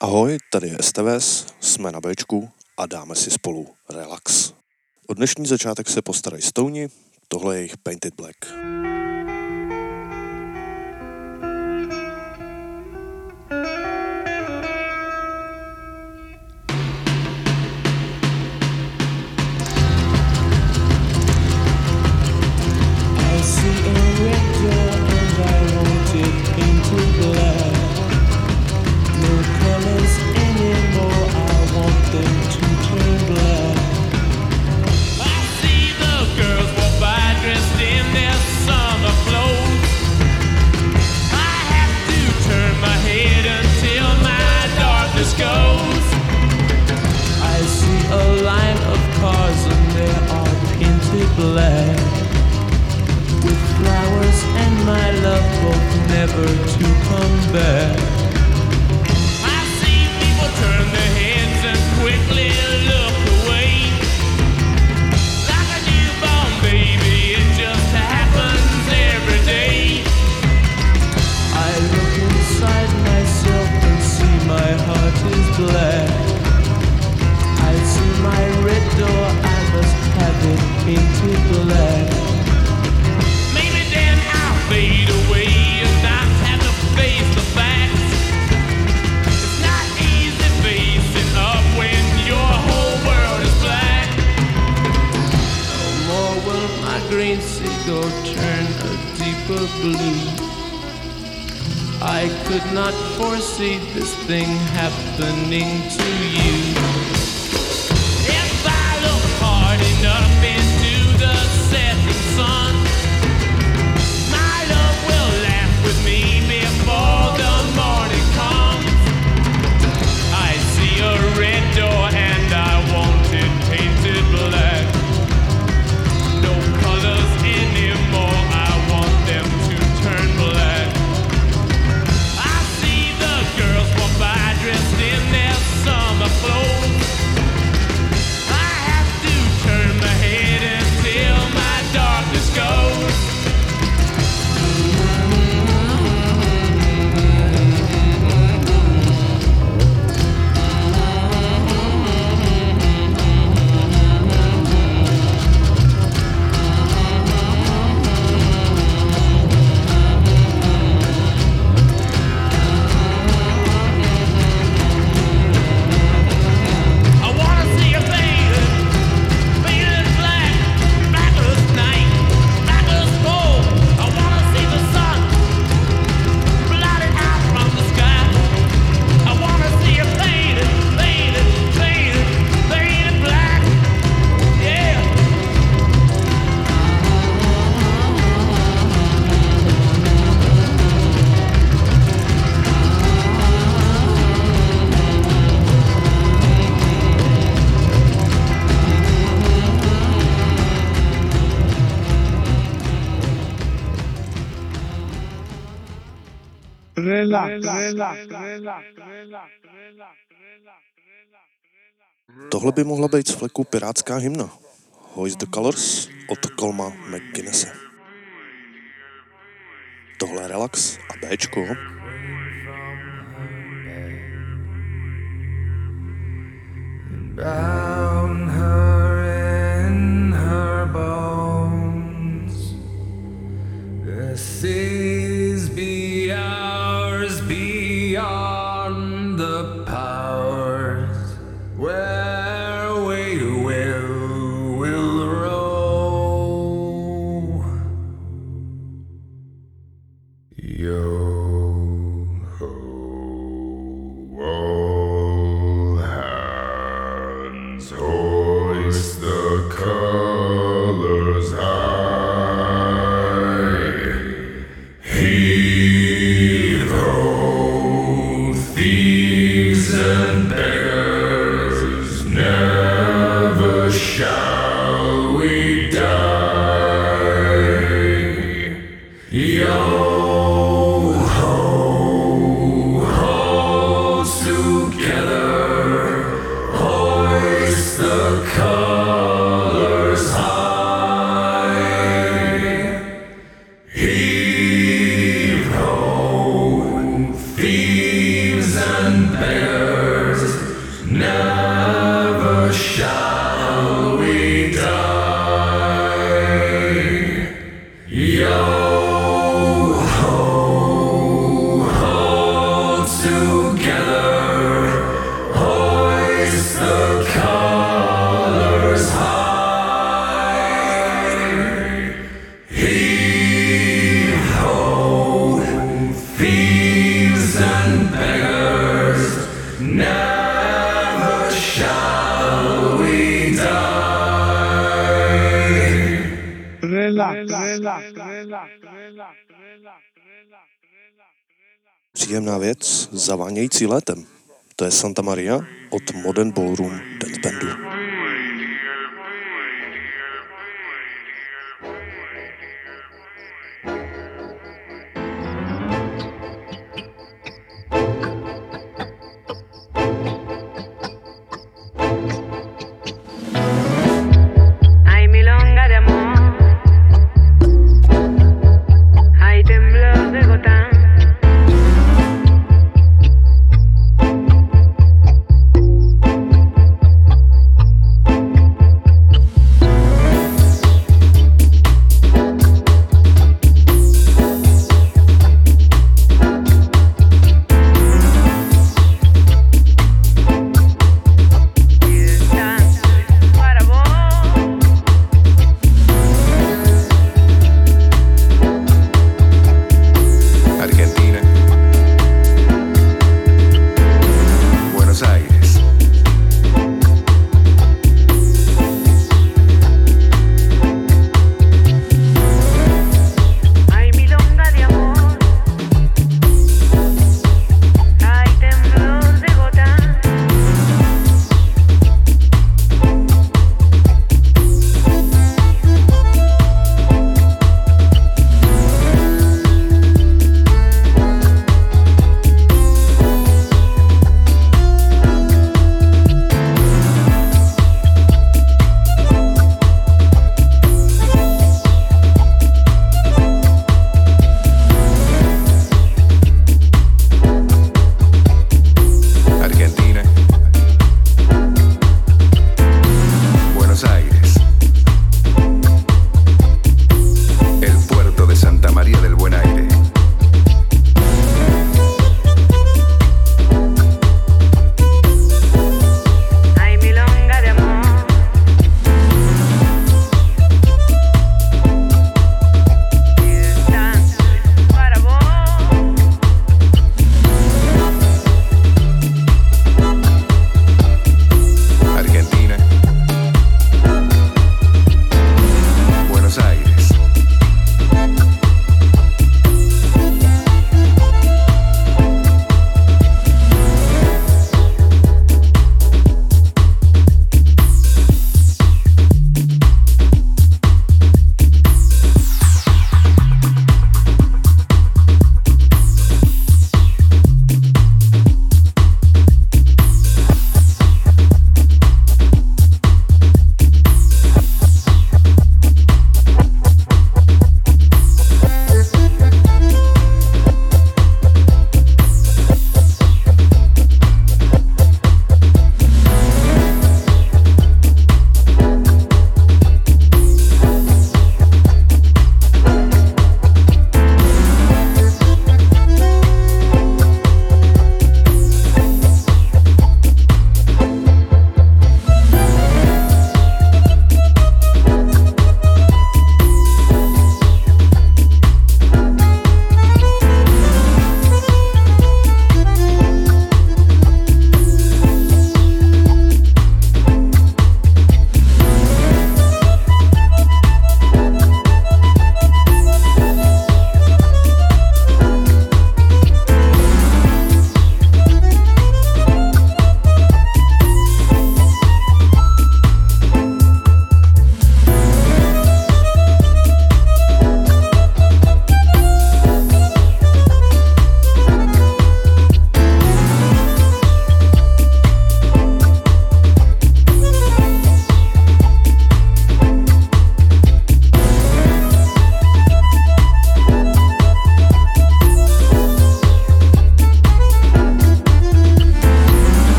Ahoj, tady je STVS, jsme na Bčku a dáme si spolu relax. O dnešní začátek se postarají Stouni, tohle je jejich Painted Black. green seagull turn a deeper blue. I could not foresee this thing happening to you. If I look hard enough Tohle by mohla být z fleku pirátská hymna. Hoist the Colors od Colma McGuinnesse. Tohle relax a Bčko. Down her Příjemná věc, zavánějící létem. To je Santa Maria od Modern Ballroom Dance Bandu.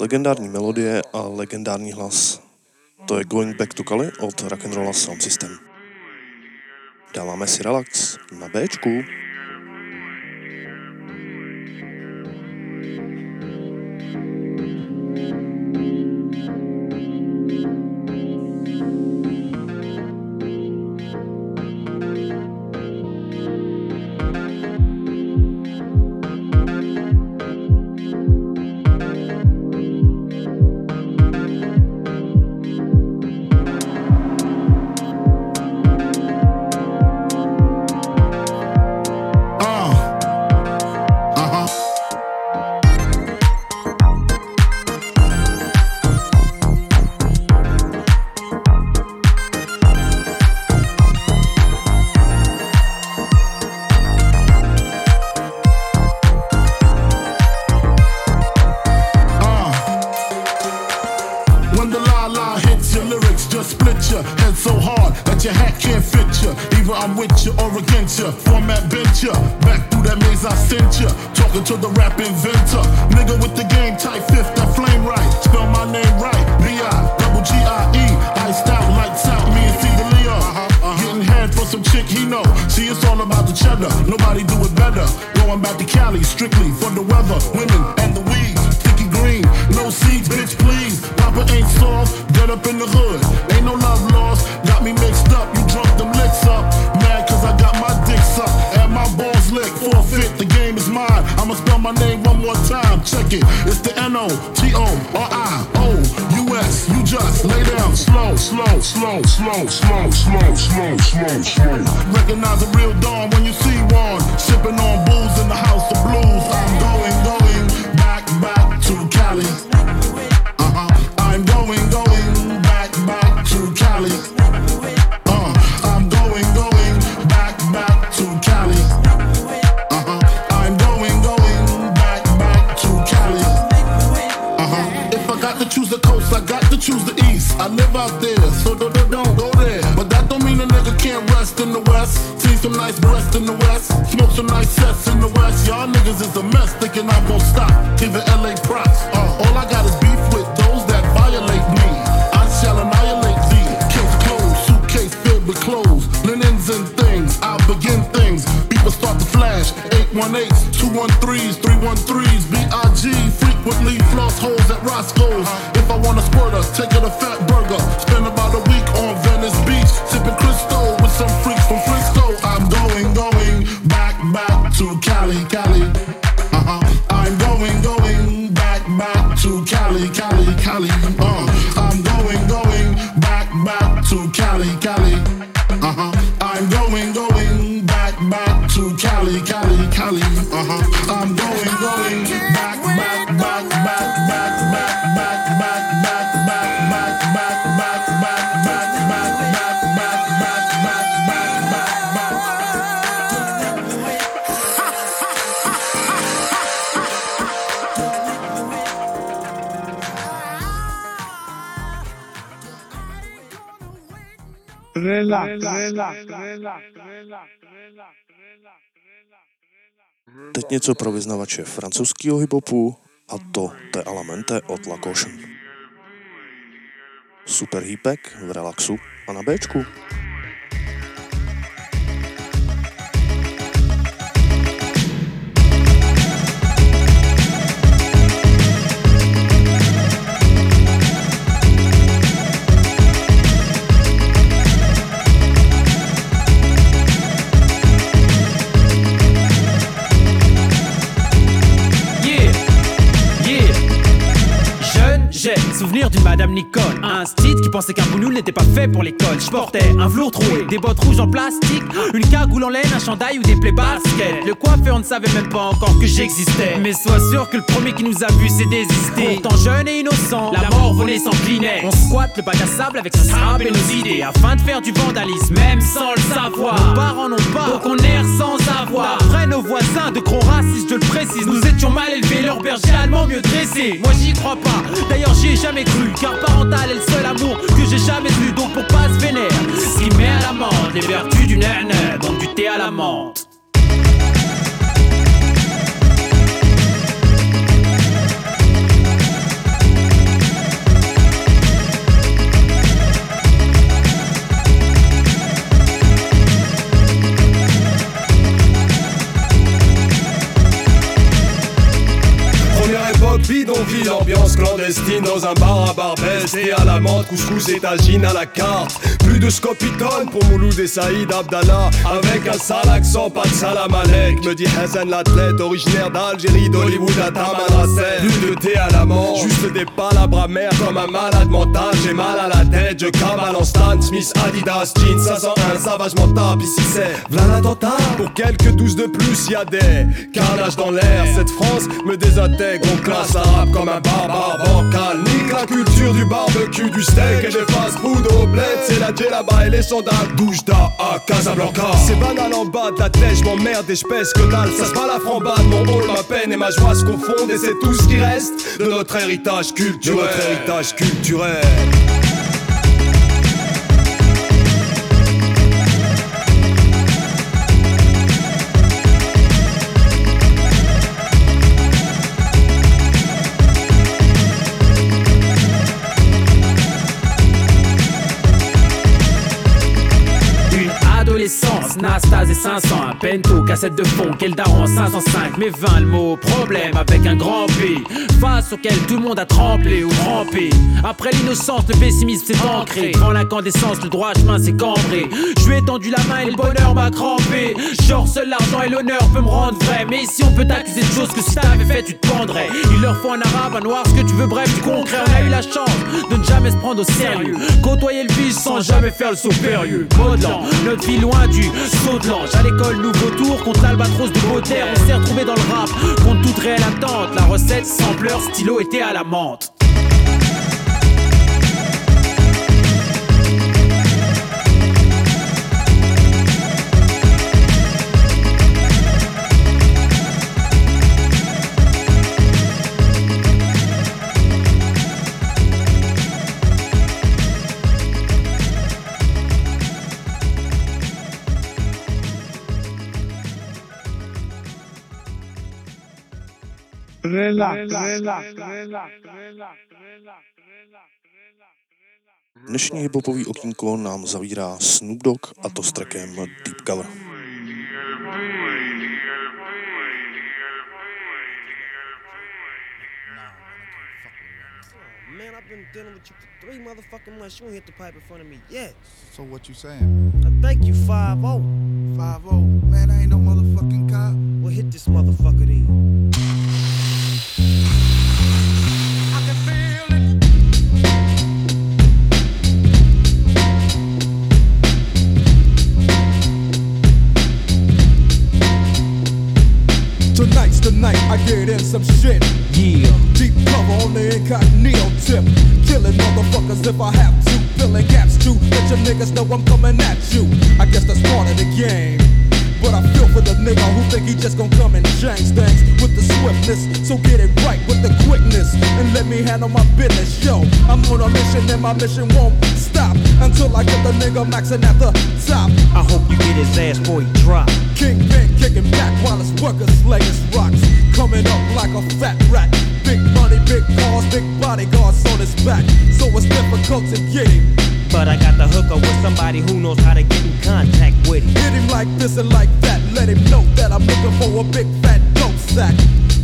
Legendární melodie a legendární hlas. To je Going Back to Cali od Rock'n'Rolla Sound System. Dáváme si relax na Bčku. teď něco pro vyznavače francouzského hibopu a to Te Alamente od Lacoche. Super hýpek v relaxu a na Bčku. Tu pensais qu'un boulou n'était pas fait pour l'école. Je portais un velours troué, des bottes rouges en plastique, une cagoule en laine, un chandail ou des plaies basket. Le coiffeur ne savait même pas encore que j'existais. Mais sois sûr que le premier qui nous a vu s'est désisté. Pourtant jeune et innocent, la mort venait sans. On squatte le bac à sable avec sa sable et nos idées afin de faire du vandalisme, même sans le savoir. Nos parents n'ont pas, donc on erre sans avoir. Après nos voisins de gros racistes, je le précise, nous étions mal élevés, leur berger allemand mieux dressé. Moi j'y crois pas, d'ailleurs j'y ai jamais cru, car parental est le seul amour que j'ai jamais vu, donc pour pas se vénère? Ce qui met à l'amende les vertus du nerf donc du thé à la menthe. Bidonville, ambiance clandestine dans un bar à Barbès et à la menthe, couscous et tagine à la carte. Plus de scopitone pour Mouloud et Saïd Abdallah. Avec un sale accent, pas de salam alek. Me dit Hassan l'athlète, originaire d'Algérie, d'Hollywood à Tamanrasset. Plus de thé à la menthe, juste des palabres amères comme un malade mental. J'ai mal à la tête, je cavale en Stan Smith, Adidas, jeans 501, savage mental. Ici c'est l'attentat. Pour quelques douze de plus, y a des carnages dans l'air. Cette France me désintègre, on classe arabe comme un barbare bancal. Nique la culture du barbecue, du steak et des fast-food au bled. C'est la là-bas et les sandales Doujda à Casablanca. C'est banal en bas de la tête, je m'emmerde et je pèse que dalle. Ça se bat la frambade, mon rôle, ma peine et ma joie se confondent. Et c'est tout ce qui reste de notre héritage culturel. De notre héritage culturel. 500, un pento, cassette de fond, quel daron 505, mais 20 le mot, problème avec un grand P, face auquel tout le monde a tremblé ou rampé. Après l'innocence, le pessimisme s'est ancré, devant l'incandescence, le droit chemin s'est cambré. Je lui ai tendu la main et le bonheur m'a crampé. Genre, seul l'argent et l'honneur peut me rendre vrai, mais ici on peut t'accuser de choses que si t'avais fait, tu te pendrais. Il leur faut un arabe, un noir, ce que tu veux, bref, du concret. On a eu la chance de ne jamais se prendre au sérieux, côtoyer le vice sans jamais faire le saut périlleux. Modelant, notre vie loin du saut de l'ange. À l'école, nouveau tour contre l'albatros de Beauterre. On s'est retrouvé dans le rap contre toute réelle attente. La recette, sampleur, stylo était à la menthe. Dnešní hiphopový okýnko nám zavírá Snoop Dogg a to s trackem Deep Cover. Man, I've been dealing with you for three motherfucking months. You ain't hit the pipe in front of me yet. So what you saying? I thank you, 5 0. 5 Man, I ain't no motherfucking cop. Well, hit this motherfucker then. Some shit. Yeah. Deep cover on the incognito tip. Killing motherfuckers if I have to. Filling gaps too. Let your niggas know I'm coming at you. I guess that's part of the game. But I feel for the nigga who think he just gon' come and change things with the swiftness. So get it right with the quickness and let me handle my business. Yo, I'm on a mission and my mission won't stop until I get the nigga maxing at the top. I hope you get his ass before he drop. Kingpin kicking back while his workers slay his rocks. Coming up like a fat rat. Big money, big cars, big bodyguards on his back. So it's difficult to get him. But I got the hooker with somebody who knows how to get in contact with him. Hit him like this and like that. Let him know that I'm looking for a big fat dope sack.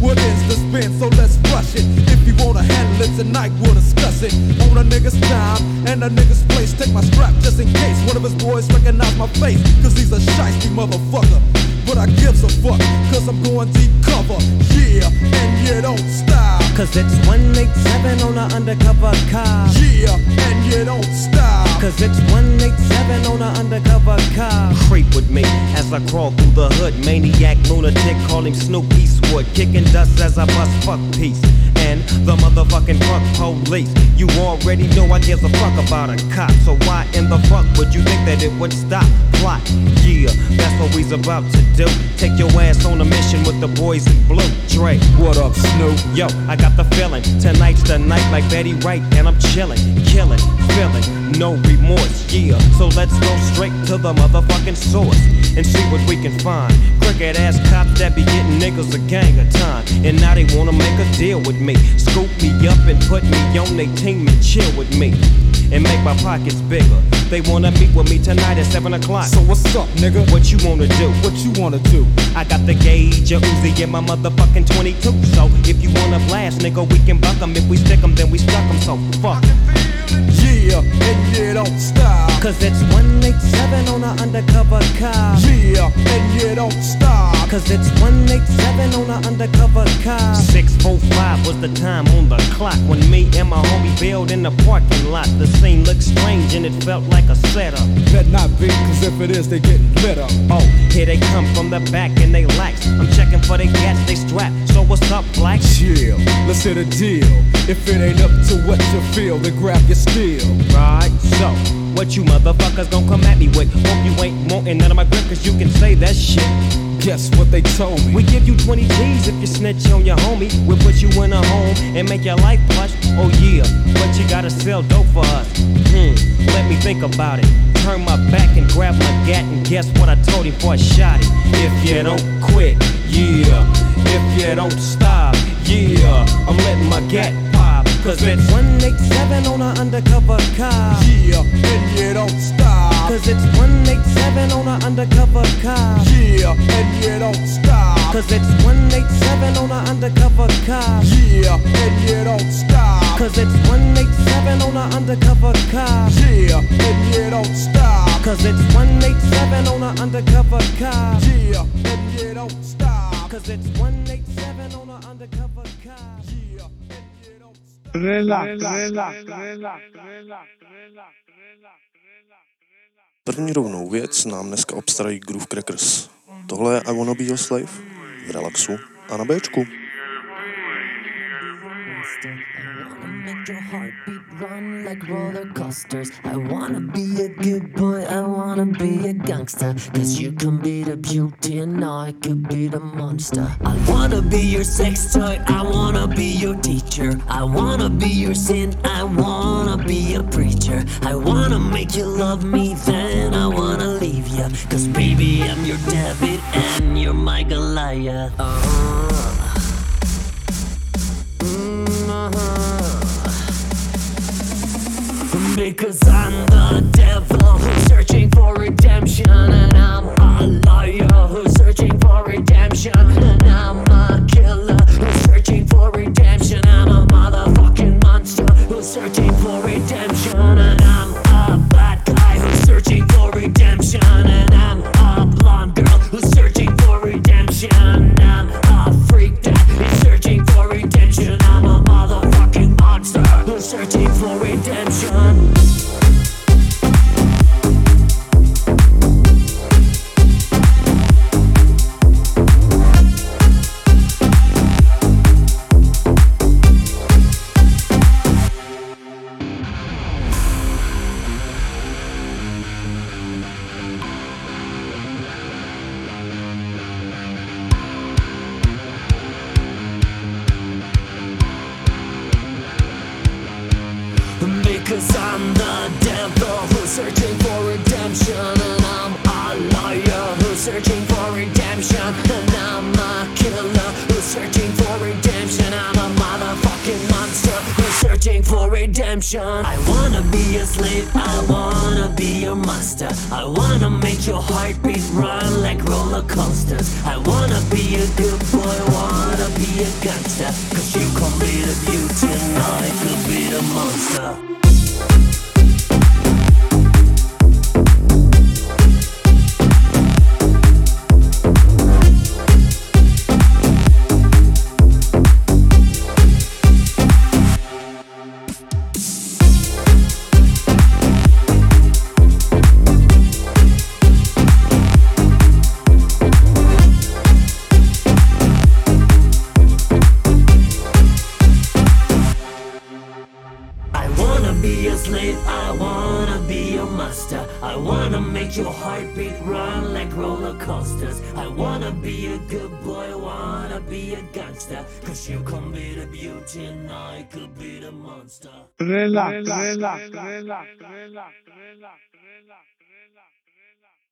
What is the spin? So let's rush it. If you wanna handle it tonight, we'll discuss it. On a nigga's time and a nigga's place. Take my strap just in case one of his boys recognize my face. Cause he's a shiesty motherfucker. But I gives a fuck, cause I'm going deep cover. Yeah, and you don't stop. Cause it's 187 on an undercover car. Yeah, and you don't stop. Cause it's 187 on an undercover car. Creep with me as I crawl through the hood. Maniac, lunatic, call him Snoop Eastwood. Kicking dust as I bust fuck peace. And the motherfucking fuck police. You already know I give a fuck about a cop. So why in the fuck would you think that it would stop? Plot, yeah, that's what we's about to do. Take your ass on a mission with the boys in blue. Dre, What up, Snoop? Yo, I got the feeling. Tonight's the night like Betty Wright, and I'm chilling, killing, feeling, no remorse. Yeah, so let's go straight to the motherfucking source and see what we can find. Crooked ass cops that be getting niggas a gang of time, and now they wanna make a deal with me. Scoop me up and put me on their team and chill with me. And make my pockets bigger. They wanna meet with me tonight at 7 o'clock. So what's up, nigga? What you wanna do? What you wanna do? I got the gauge, a Uzi, and my motherfucking 22. So if you wanna blast, nigga, we can buck 'em. If we stick 'em, then we stuck 'em. So fuck. Yeah, and you don't stop. Cause it's 187 on an undercover car. Yeah, and you don't stop. Cause it's 187 on an undercover car. 645 was the time on the clock when me and my homie bailed in the parking lot. The scene looked strange and it felt like a setup. Bet not be, cause if it is, they getting lit up. Oh, here they come from the back and they lax. I'm checking for the gas, they strap. So what's up, black? Chill, let's hit a deal. If it ain't up to what you feel, then grab your steel. Right, so what you motherfuckers gon' come at me with? Hope you ain't wanting none of my grip, cause you can say that shit. Guess what they told me? We give you 20 G's if you snitch on your homie. We'll put you in a home and make your life plush. Oh yeah, but you gotta sell dope for us. Hmm, let me think about it. Turn my back and grab my gat and guess what I told him before I shot it. If you don't quit, yeah. If you don't stop, yeah. I'm letting my gat pop. Cause it's 187 on an undercover car. Yeah, 187 on an undercover car. Yeah, and yeah, don't stop. Cause it's 187 on an undercover car. Yeah, and yeah, don't stop. Cause it's 187 on an undercover car. Yeah, and yeah, don't stop. Cause it's 187 on an undercover car. Yeah, and yeah, don't stop. Cause it's 187 on an undercover car. Yeah, and yeah, don't stop. Relax, relax, relax, relax, relax. První rovnou věc nám dneska obstarají Groove Crackers. Tohle je I Wanna Be Your Slave v relaxu a na Bčku. Make your heartbeat run like roller coasters. I wanna be a good boy, I wanna be a gangster. Cause you can be the beauty and I could be the monster. I wanna be your sex toy, I wanna be your teacher. I wanna be your sin, I wanna be a preacher. I wanna make you love me, then I wanna leave you. Cause baby, I'm your David and you're my Goliath. Uh-huh. Because I'm the devil who's searching for redemption. And I'm a liar who's searching for redemption. And I'm a killer who's searching for redemption. I'm a motherfucking monster who's searching for redemption searching for redemption redemption. I wanna be a slave, I wanna be your master. I wanna make your heartbeat run like roller coasters. I wanna be a good boy, wanna be a gangster. Cause you can be the beauty and I could be the monster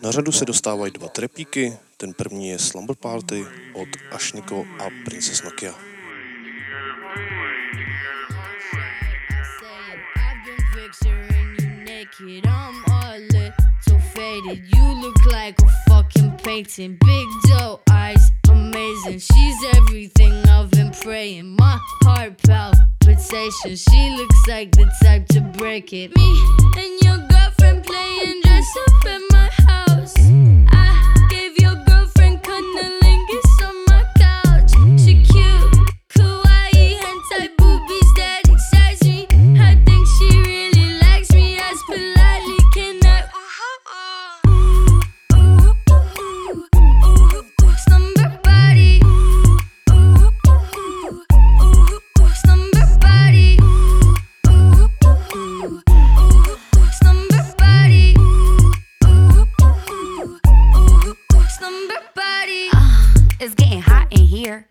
Na řadu se dostávají dva trepíky, ten první je Slumber Party od Ashniko a Princess Nokia. On my painted. You look like a fucking painting. Big doe eyes, amazing. She's everything I've been praying. My heart palpitation. She looks like the type to break it. Me and your girlfriend playing dress up at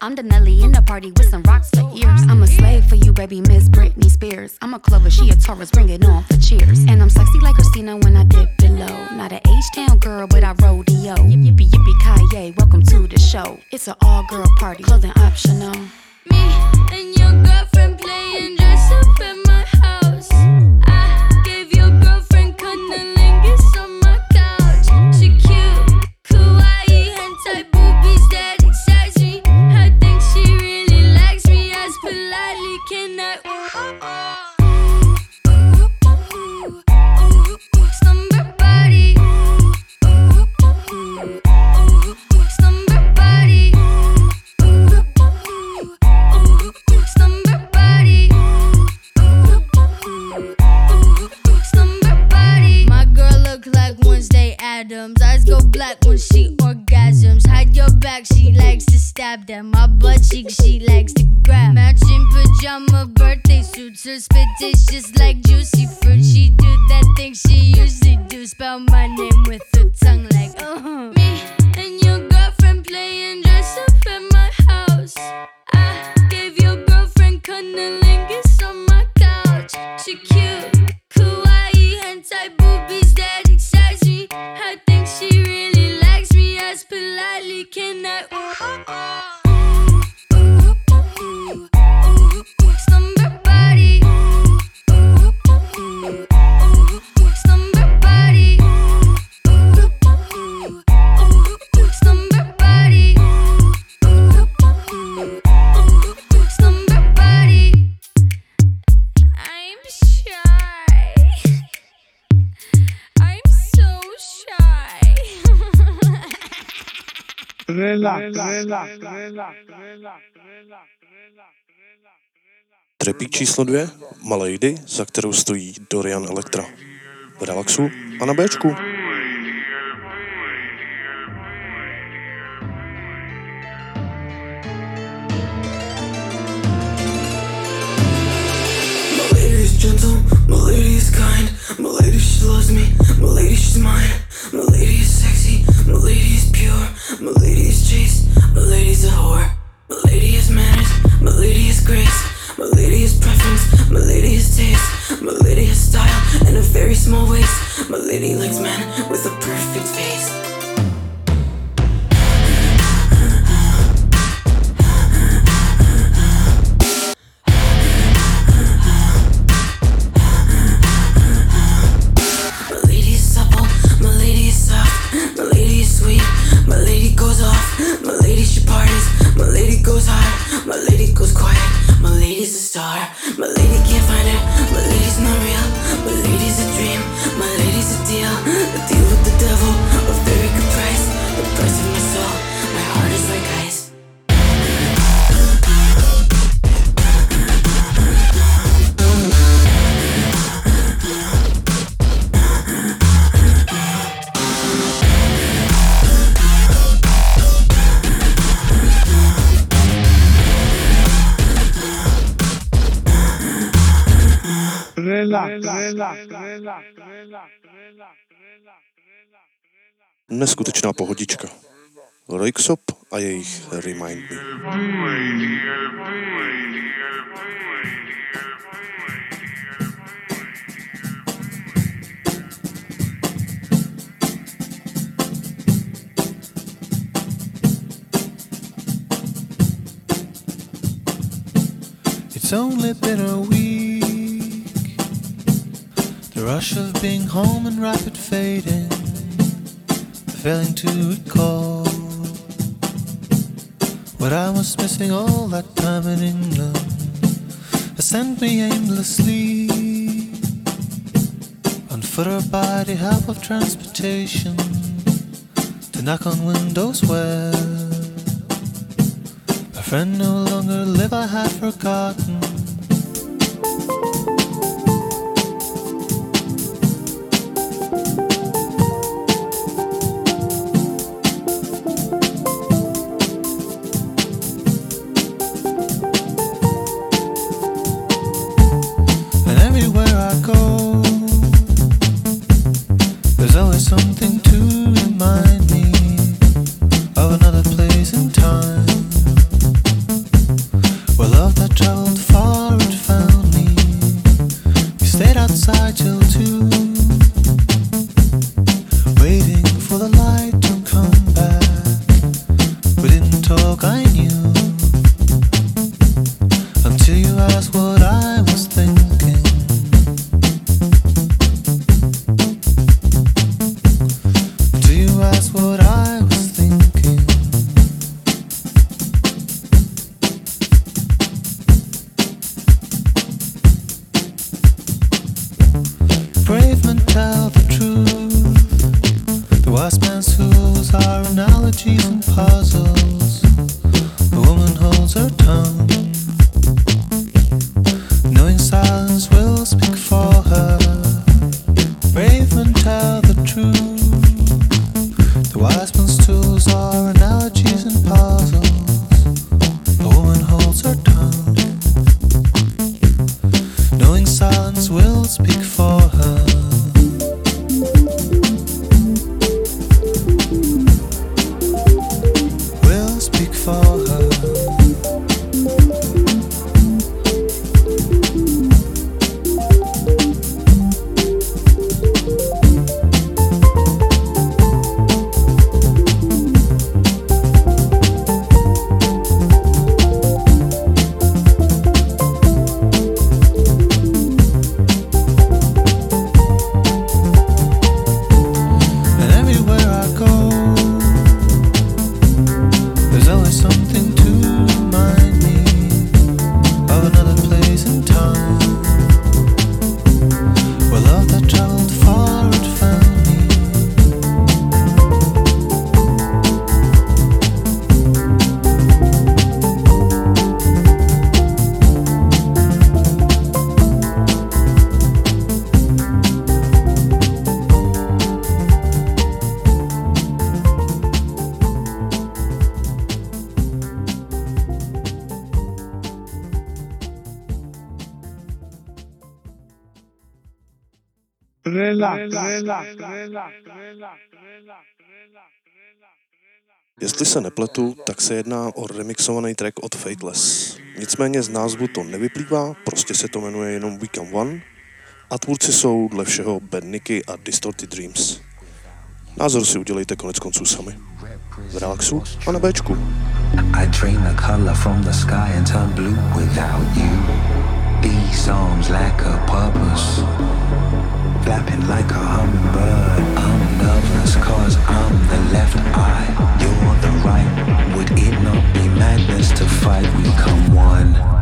I'm the Nelly in the party with some rocks for ears. I'm a slave for you, baby, Miss Britney Spears. I'm a Clover, she a Taurus, bring it on for cheers. And I'm sexy like Christina when I dip below. Not a H-town girl, but I rodeo. Yip, yippee yippee Kanye, welcome to the show. It's an all-girl party, clothing optional. Me and your girlfriend playing dress up at my girl look like Wednesday Addams. Eyes go black when she orgasms. She likes to stab them. My butt cheek, she likes to grab. Matching pajama birthday suits. Her spit tastes just like juicy fruit. She do that thing she usually do. Spell my name with her tongue like uh-huh. Me and your girlfriend playing dress up at my house. I gave your girlfriend cunnilingus on my couch. She cute, kawaii, hentai boobies that excite me. I think she really Trepík číslo dvě, Malady, za kterou stojí Dorian Elektra. V relaxu a na Bčku. My lady is gentle, my lady is kind, my lady she loves me, my lady she's mine, my lady is sexy, my lady is pure, my lady is chaste, my lady's a whore, my lady is manners, my lady is grace, my lady is preference, my lady is taste, my lady has style and a very small waist, my lady likes men with a perfect face. Neskutečná pohodička. Roixop a jejich Remind Me. It's only been a week. The rush of being home and rapid fading. failing to recall what I was missing all that time in England. It sent me aimlessly on foot or by the help of transportation to knock on windows where my friend no longer lived. I had forgotten. Jestli se nepletu, tak se jedná o remixovaný track od Fateless. Nicméně z názvu to nevyplývá, prostě se to jmenuje jenom Weekend One a tvůrci jsou dle všeho Bad Nicky a Distorted Dreams. Názor si udělejte konec konců sami. V relaxu a na Bčku. I drain the color from the sky and turn blue without you. These arms lack a purpose. Flapping like a hummingbird. I'm nervous cause I'm the left eye. You're the right. Would it not be madness to fight? We come one.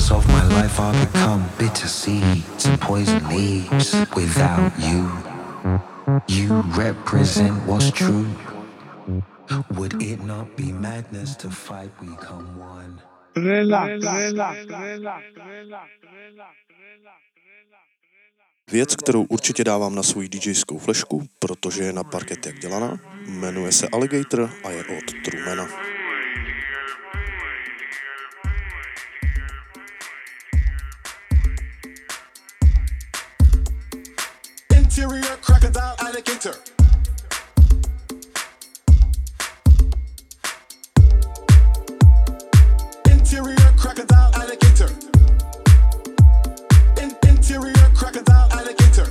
Flavors of my life are become bitter seeds and poison leaves without you. You represent what's true. Would it not be madness to fight one? Relax, relax, relax, relax. Věc, kterou určitě dávám na svou DJskou flešku, protože je na parket jak dělaná, jmenuje se Alligator a je od Trumana. Interior crocodile alligator. Interior crocodile alligator. In- interior crocodile alligator.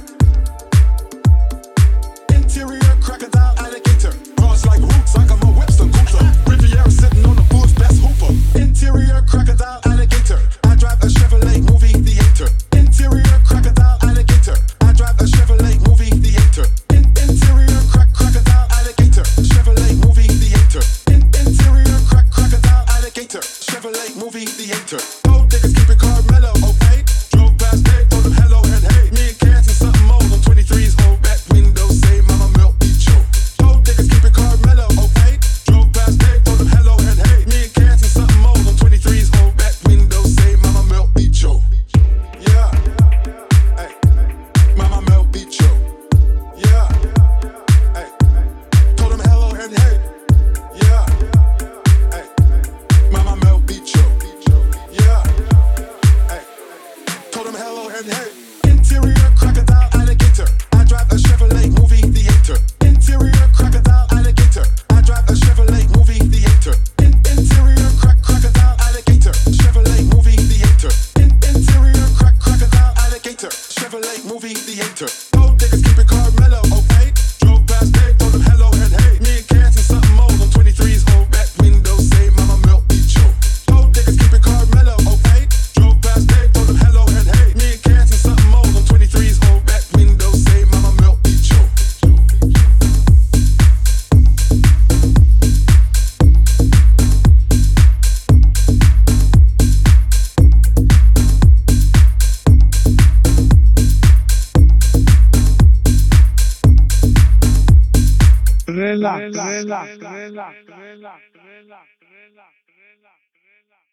Interior crocodile alligator. Bars like roots, like I'm a Webster Gunther. Riviera sitting on the fool's best hooper. Interior crocodile alligator. I drive a Chevrolet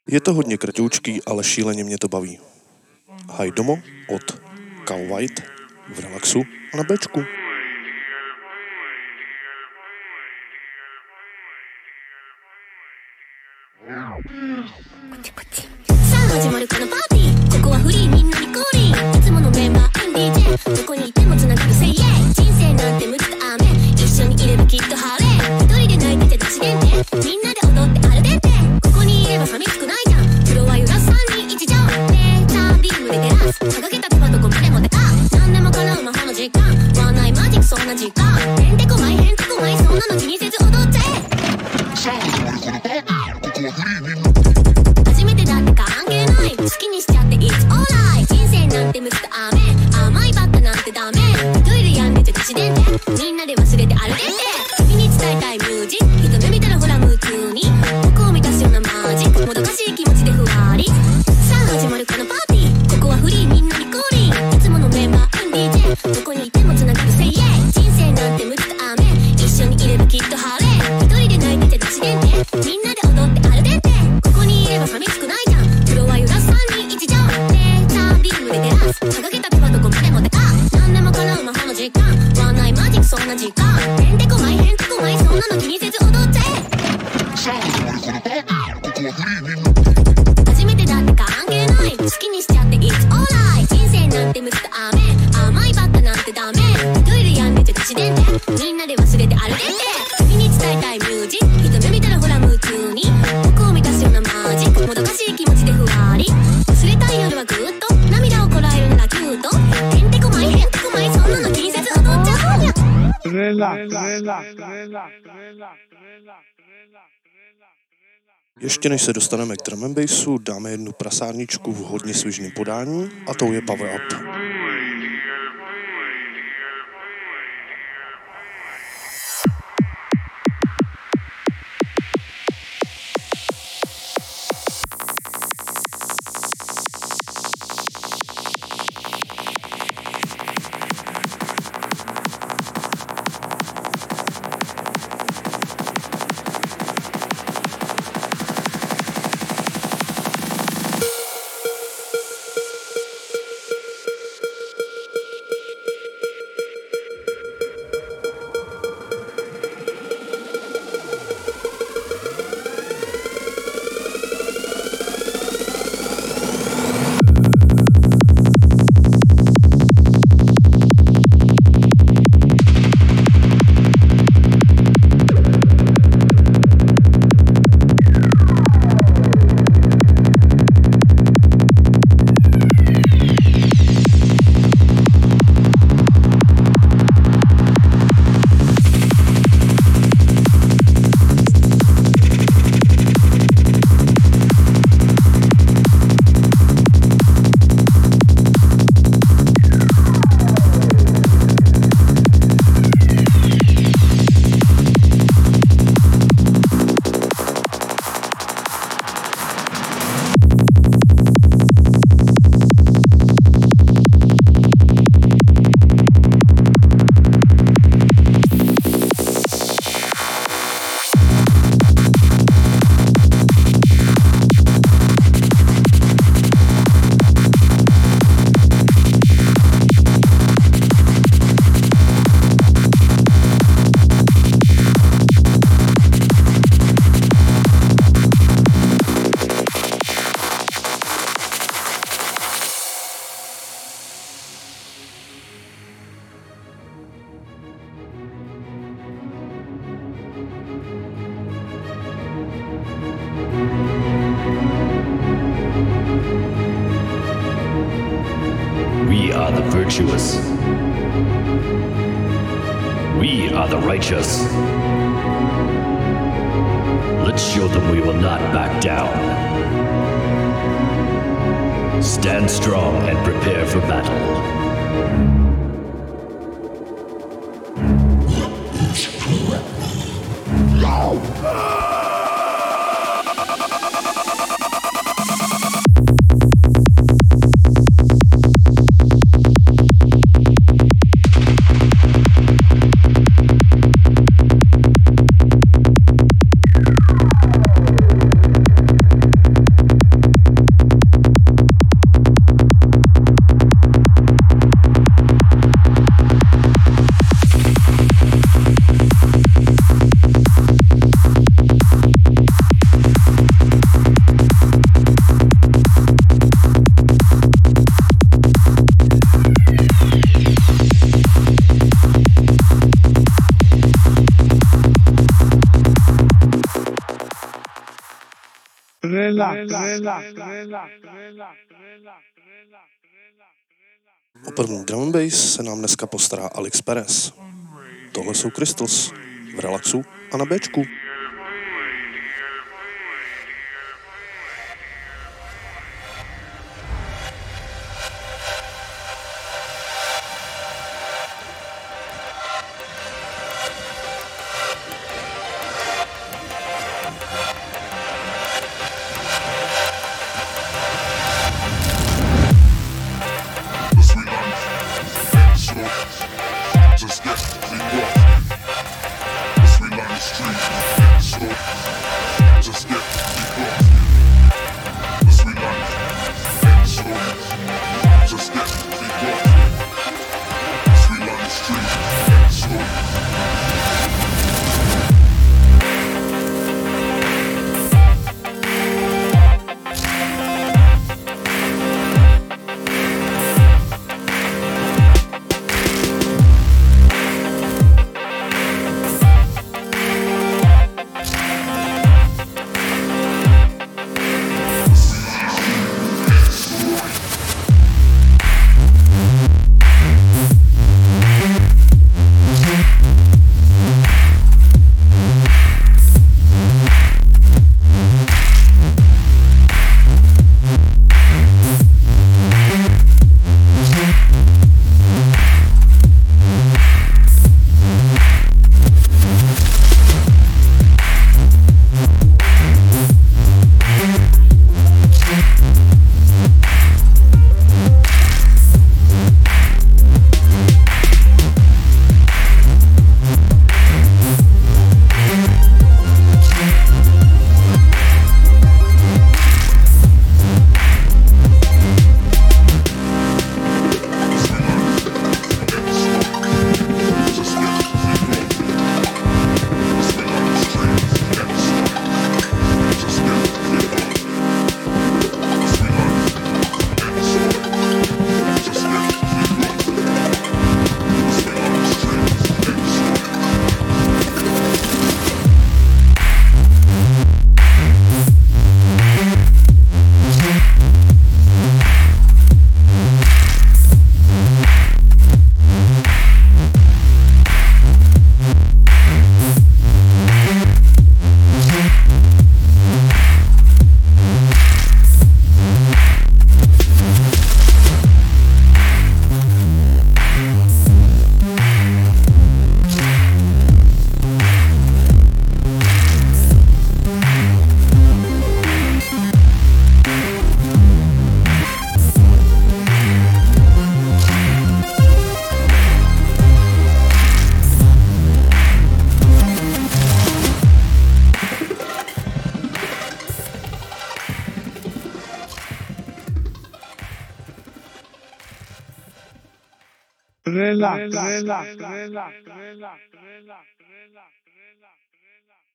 Je to hodně krťoučký, ale šíleně mě to baví. Haj domo od Cow White v relaxu na bečku. DJ 人で泣いてて出しでんてみんなで踊ってアルデンテここにいれば寂しくないじゃん。フロア揺らす3人一条レーザービームで照らす。掲げた手はどこまでもでか何でも叶う魔法の時間ワンナイマジックそんな時間へんてこまいへんてこまいそんなの気にせず踊ってさあるこのパーここはフリーみんな初めてだって関係ない好きにしちゃって It's alright 人生なんてむすと雨甘いバカなんてダメトイレやんでて出しでんでみんなで忘れて歩いて君に伝えたいミュージック一目見たらほら夢中に。僕を満たすようなマジもどかしい気持ちでふわり。Ještě než se dostaneme k drum bassu, dáme jednu prasárničku v hodně svižném podání a tou je Power Up. O první drum and bass se nám dneska postará Alex Perez. Tohle jsou Crystals v relaxu a na bečku.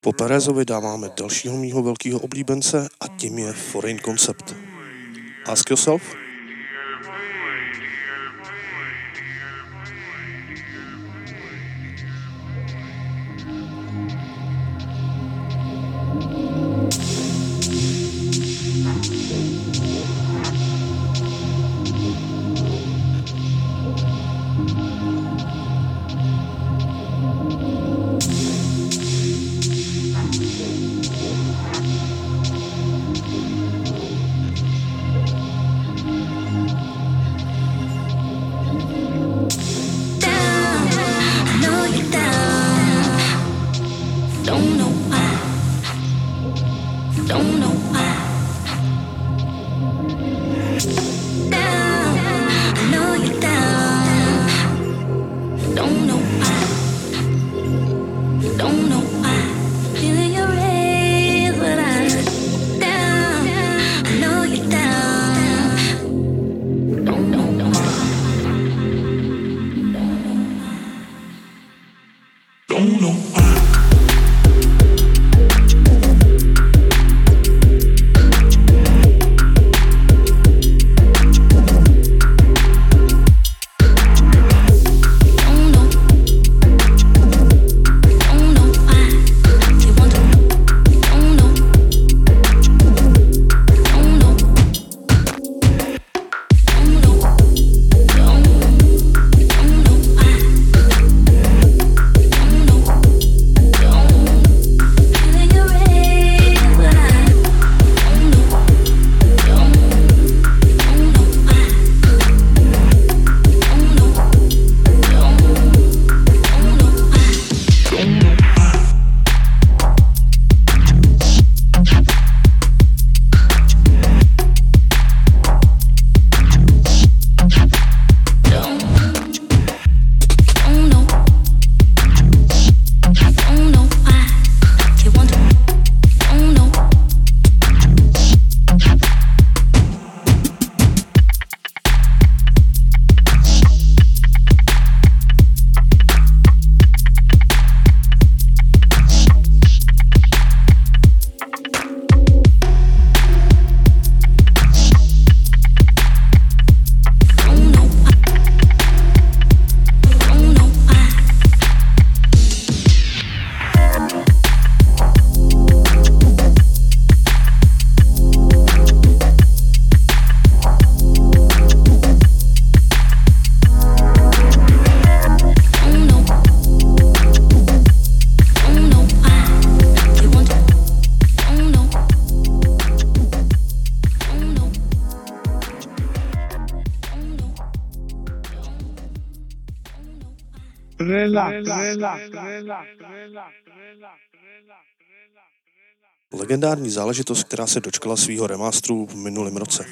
Po Perezovi dáváme dalšího mýho velkého oblíbence a tím je Foreign Concept. Ask yourself, Legendární záležitost, která se dočkala svého remástru v minulém roce.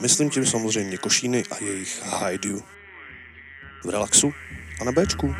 Myslím tím samozřejmě košíny a jejich Hajdu. V relaxu a na Bčku.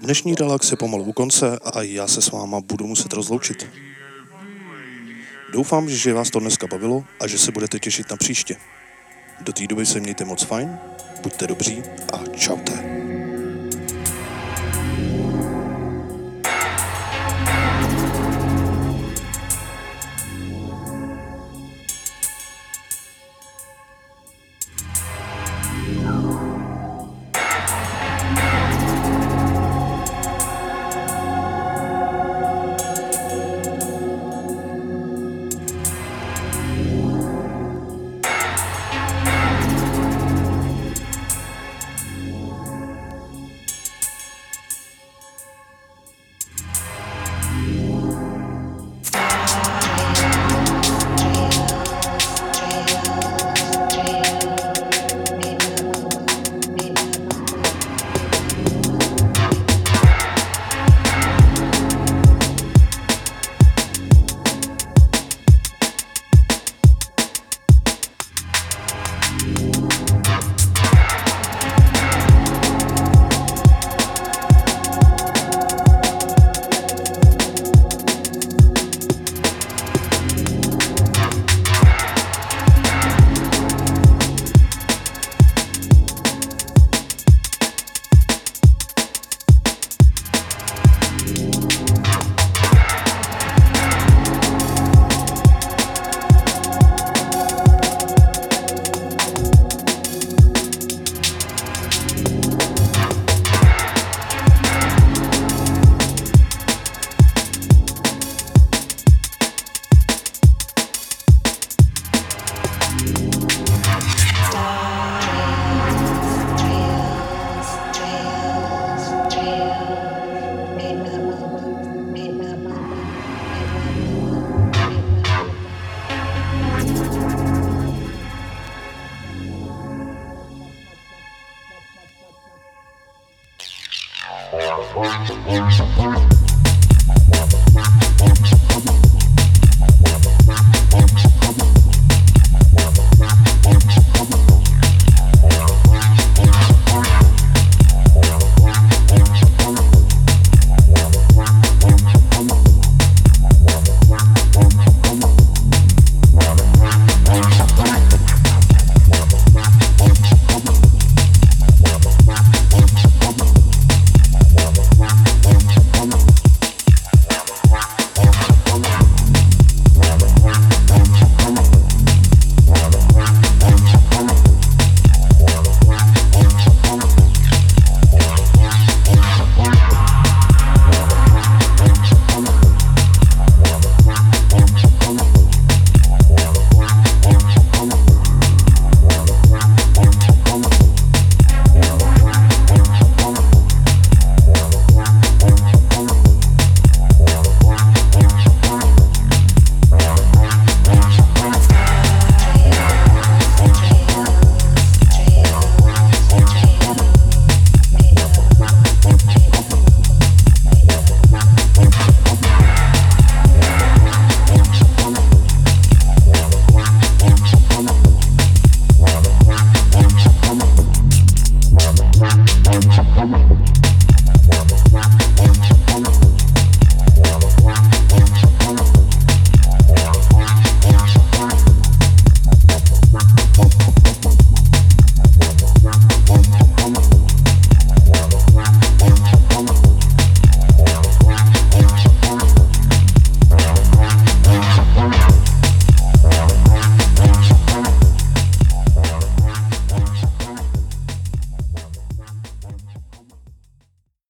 Dnešní relax je pomalu u konce a já se s váma budu muset rozloučit. Doufám, že vás to dneska bavilo a že se budete těšit na příště. Do té doby se mějte moc fajn, buďte dobří a čaute.